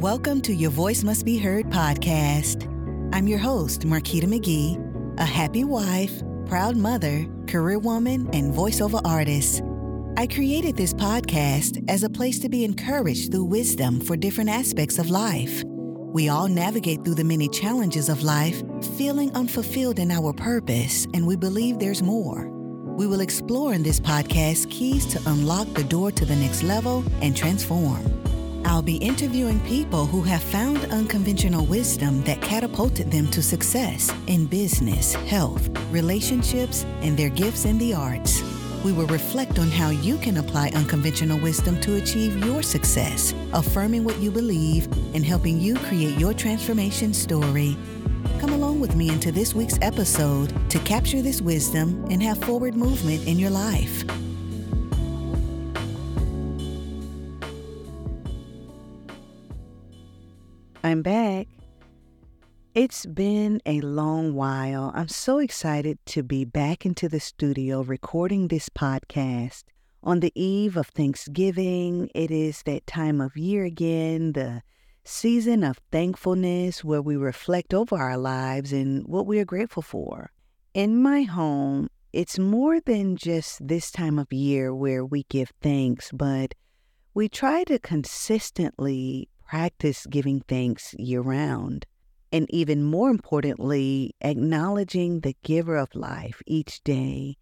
Welcome to Your Voice Must Be Heard podcast. I'm your host, Marquita McGee, a happy wife, proud mother, career woman, and voiceover artist. I created this podcast as a place to be encouraged through wisdom for different aspects of life. We all navigate through the many challenges of life, feeling unfulfilled in our purpose, and we believe there's more. We will explore in this podcast keys to unlock the door to the next level and transform. I'll be interviewing people who have found unconventional wisdom that catapulted them to success in business, health, relationships, and their gifts in the arts. We will reflect on how you can apply unconventional wisdom to achieve your success, affirming what you believe and helping you create your transformation story. Come along with me into this week's episode to capture this wisdom and have forward movement in your life. I'm back. It's been a long while. I'm so excited to be back into the studio recording this podcast on the eve of Thanksgiving. It is that time of year again, the season of thankfulness where we reflect over our lives and what we are grateful for. In my home, it's more than just this time of year where we give thanks, but we try to consistently practice giving thanks year round and even more importantly, acknowledging the giver of life each day,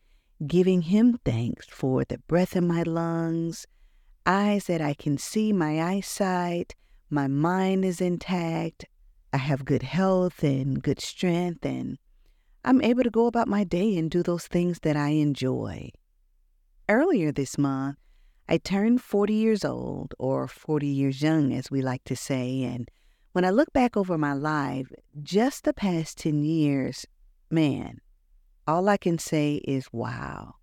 giving him thanks for the breath in my lungs, eyes that I can see, my eyesight, my mind is intact, I have good health and good strength, and I'm able to go about my day and do those things that I enjoy. Earlier this month, I turned 40 years old, or 40 years young, as we like to say, and when I look back over my life, just the past 10 years, man, all I can say is wow.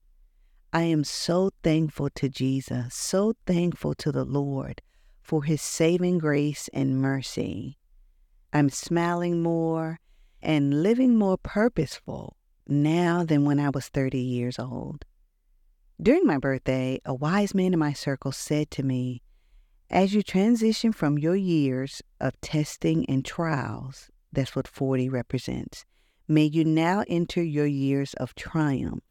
I am so thankful to Jesus, so thankful to the Lord for his saving grace and mercy. I'm smiling more and living more purposeful now than when I was 30 years old. During my birthday, a wise man in my circle said to me, as you transition from your years of testing and trials, that's what 40 represents, may you now enter your years of triumph.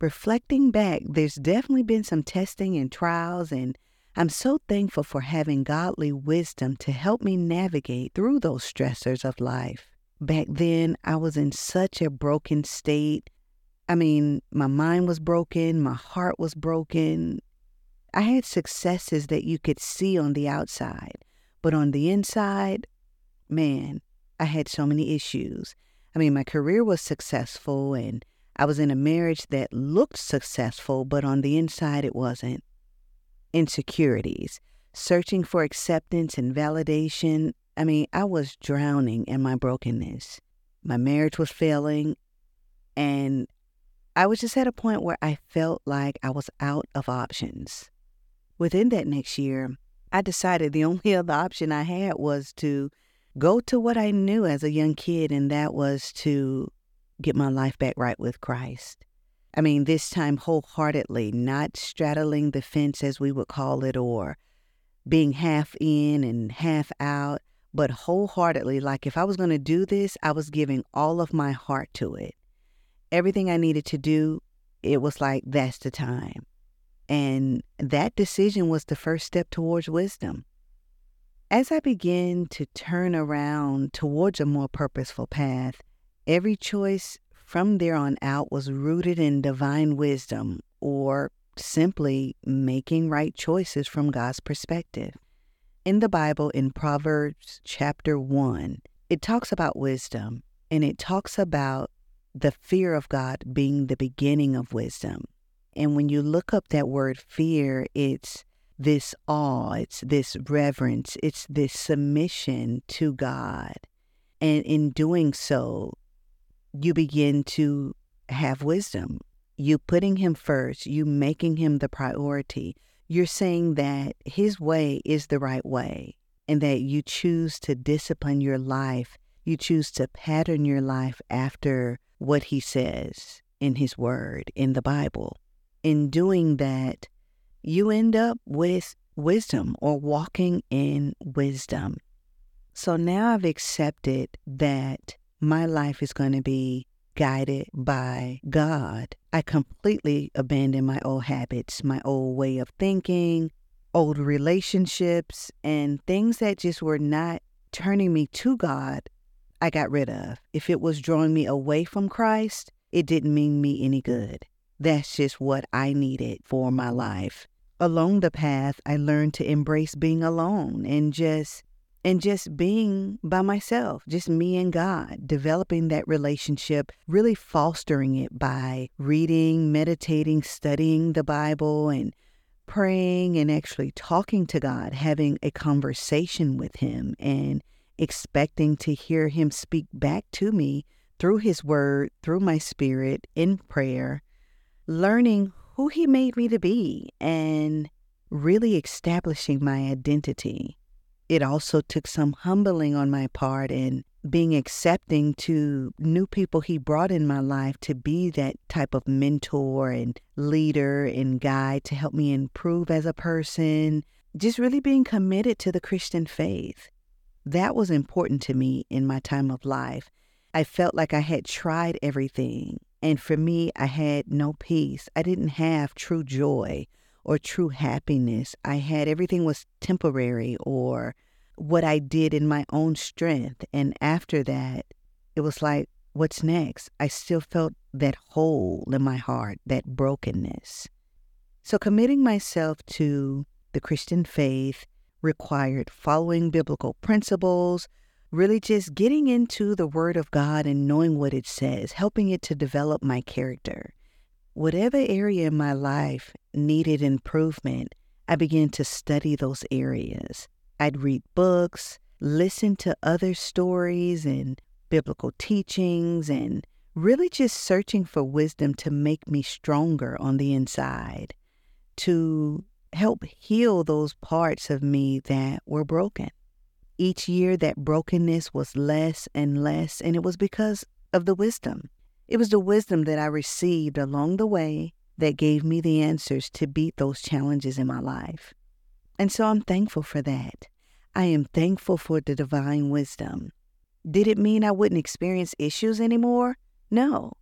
Reflecting back, there's definitely been some testing and trials, and I'm so thankful for having godly wisdom to help me navigate through those stressors of life. Back then, I was in such a broken state. I mean, my mind was broken, my heart was broken, I had successes that you could see on the outside, but on the inside, man, I had so many issues. I mean, my career was successful and I was in a marriage that looked successful, but on the inside, it wasn't. Insecurities, searching for acceptance and validation. I mean, I was drowning in my brokenness. My marriage was failing, and I was just at a point where I felt like I was out of options within that next year, I decided the only other option I had was to go to what I knew as a young kid, and that was to get my life back right with Christ. I mean, this time wholeheartedly, not straddling the fence as we would call it, or being half in and half out, but wholeheartedly. Like if I was going to do this, I was giving all of my heart to it. Everything I needed to do, it was like, that's the time. And that decision was the first step towards wisdom. As I began to turn around towards a more purposeful path, every choice from there on out was rooted in divine wisdom or simply making right choices from God's perspective. In the Bible, in Proverbs chapter 1, it talks about wisdom and it talks about the fear of God being the beginning of wisdom. And when you look up that word fear, it's this awe, it's this reverence, it's this submission to God. And in doing so, you begin to have wisdom. You putting Him first, you making Him the priority. You're saying that His way is the right way and that you choose to discipline your life. You choose to pattern your life after what He says in His Word, in the Bible in doing that, you end up with wisdom or walking in wisdom. So now I've accepted that my life is going to be guided by God. I completely abandoned my old habits, my old way of thinking, old relationships, and things that just were not turning me to God. I got rid of. If it was drawing me away from Christ, it didn't mean me any good. That's just what I needed for my life. Along the path, I learned to embrace being alone and just and just being by myself, just me and God, developing that relationship, really fostering it by reading, meditating, studying the Bible, and praying and actually talking to God, having a conversation with Him, and expecting to hear Him speak back to me through His Word, through my spirit, in prayer, learning who He made me to be, and really establishing my identity it also took some humbling on my part and being accepting to new people he brought in my life to be that type of mentor and leader and guide to help me improve as a person, just really being committed to the Christian faith. That was important to me in my time of life. I felt like I had tried everything. And for me, I had no peace. I didn't have true joy or true happiness. I had everything was temporary or what I did in my own strength. And after that, it was like, what's next? I still felt that hole in my heart, that brokenness. So committing myself to the Christian faith required following biblical principles, really just getting into the Word of God and knowing what it says, helping it to develop my character whatever area in my life needed improvement, I began to study those areas. I'd read books, listen to other stories and biblical teachings, and really just searching for wisdom to make me stronger on the inside, to help heal those parts of me that were broken. Each year, that brokenness was less and less, and it was because of the wisdom. It was the wisdom that I received along the way that gave me the answers to beat those challenges in my life. And so I'm thankful for that. I am thankful for the divine wisdom. Did it mean I wouldn't experience issues anymore? No.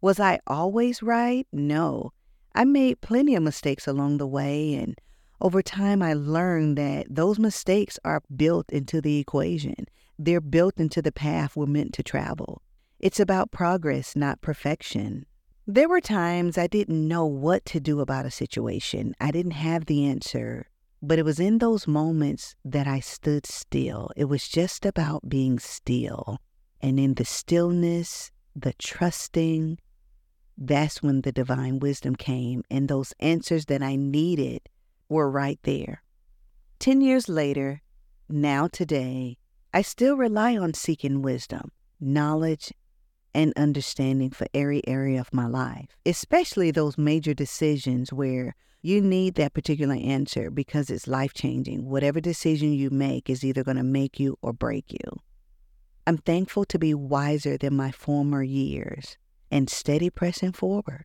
Was I always right? No. I made plenty of mistakes along the way, and over time I learned that those mistakes are built into the equation. They're built into the path we're meant to travel. It's about progress, not perfection. There were times I didn't know what to do about a situation. I didn't have the answer. But it was in those moments that I stood still. It was just about being still. And in the stillness, the trusting, that's when the divine wisdom came. And those answers that I needed were right there. 10 years later, now today, I still rely on seeking wisdom, knowledge, and understanding for every area of my life, especially those major decisions where you need that particular answer because it's life changing. Whatever decision you make is either going to make you or break you. I'm thankful to be wiser than my former years and steady pressing forward.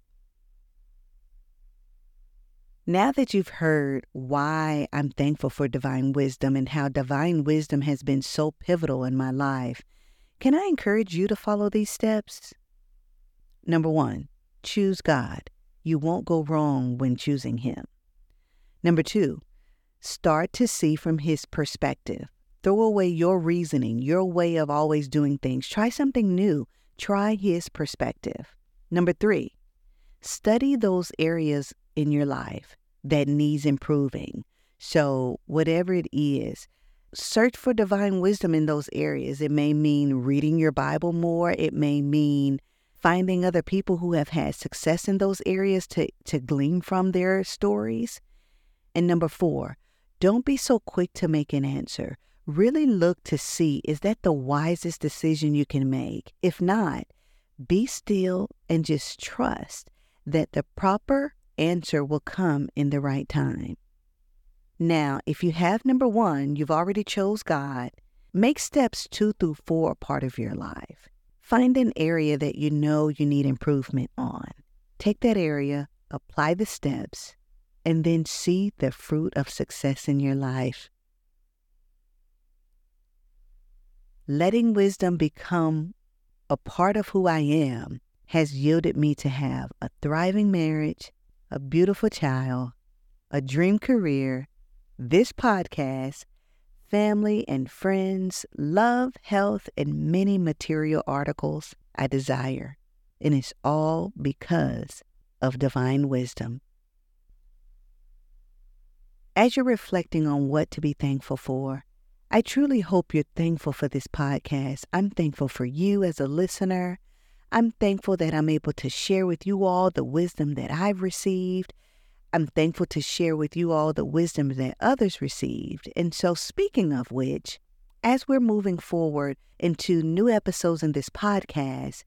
Now that you've heard why I'm thankful for divine wisdom and how divine wisdom has been so pivotal in my life, can I encourage you to follow these steps? Number one, choose God. You won't go wrong when choosing Him. Number two, start to see from His perspective. Throw away your reasoning, your way of always doing things. Try something new. Try His perspective. Number three, study those areas in your life that needs improving. So, whatever it is, search for divine wisdom in those areas. It may mean reading your Bible more, it may mean finding other people who have had success in those areas to, to glean from their stories. And number four, don't be so quick to make an answer. Really look to see is that the wisest decision you can make? If not, be still and just trust that the proper answer will come in the right time. Now, if you have number one, you've already chose God, make steps two through four part of your life. Find an area that you know you need improvement on. Take that area, apply the steps, and then see the fruit of success in your life. Letting wisdom become a part of who I am has yielded me to have a thriving marriage, a beautiful child, a dream career, this podcast, family and friends, love, health, and many material articles I desire. And it's all because of divine wisdom. As you're reflecting on what to be thankful for, I truly hope you're thankful for this podcast. I'm thankful for you as a listener. I'm thankful that I'm able to share with you all the wisdom that I've received. I'm thankful to share with you all the wisdom that others received. And so, speaking of which, as we're moving forward into new episodes in this podcast,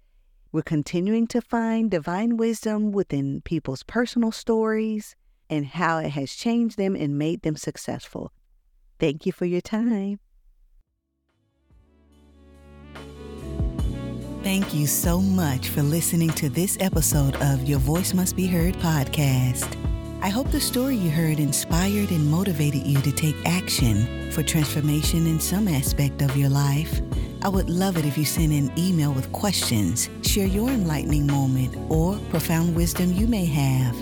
we're continuing to find divine wisdom within people's personal stories and how it has changed them and made them successful. Thank you for your time. Thank you so much for listening to this episode of Your Voice Must Be Heard podcast. I hope the story you heard inspired and motivated you to take action for transformation in some aspect of your life. I would love it if you send an email with questions, share your enlightening moment, or profound wisdom you may have.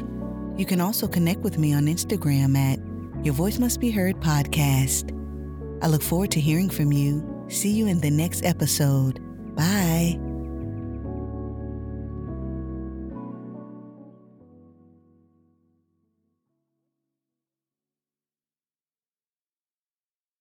You can also connect with me on Instagram at your Voice Must Be Heard podcast. I look forward to hearing from you. See you in the next episode. Bye.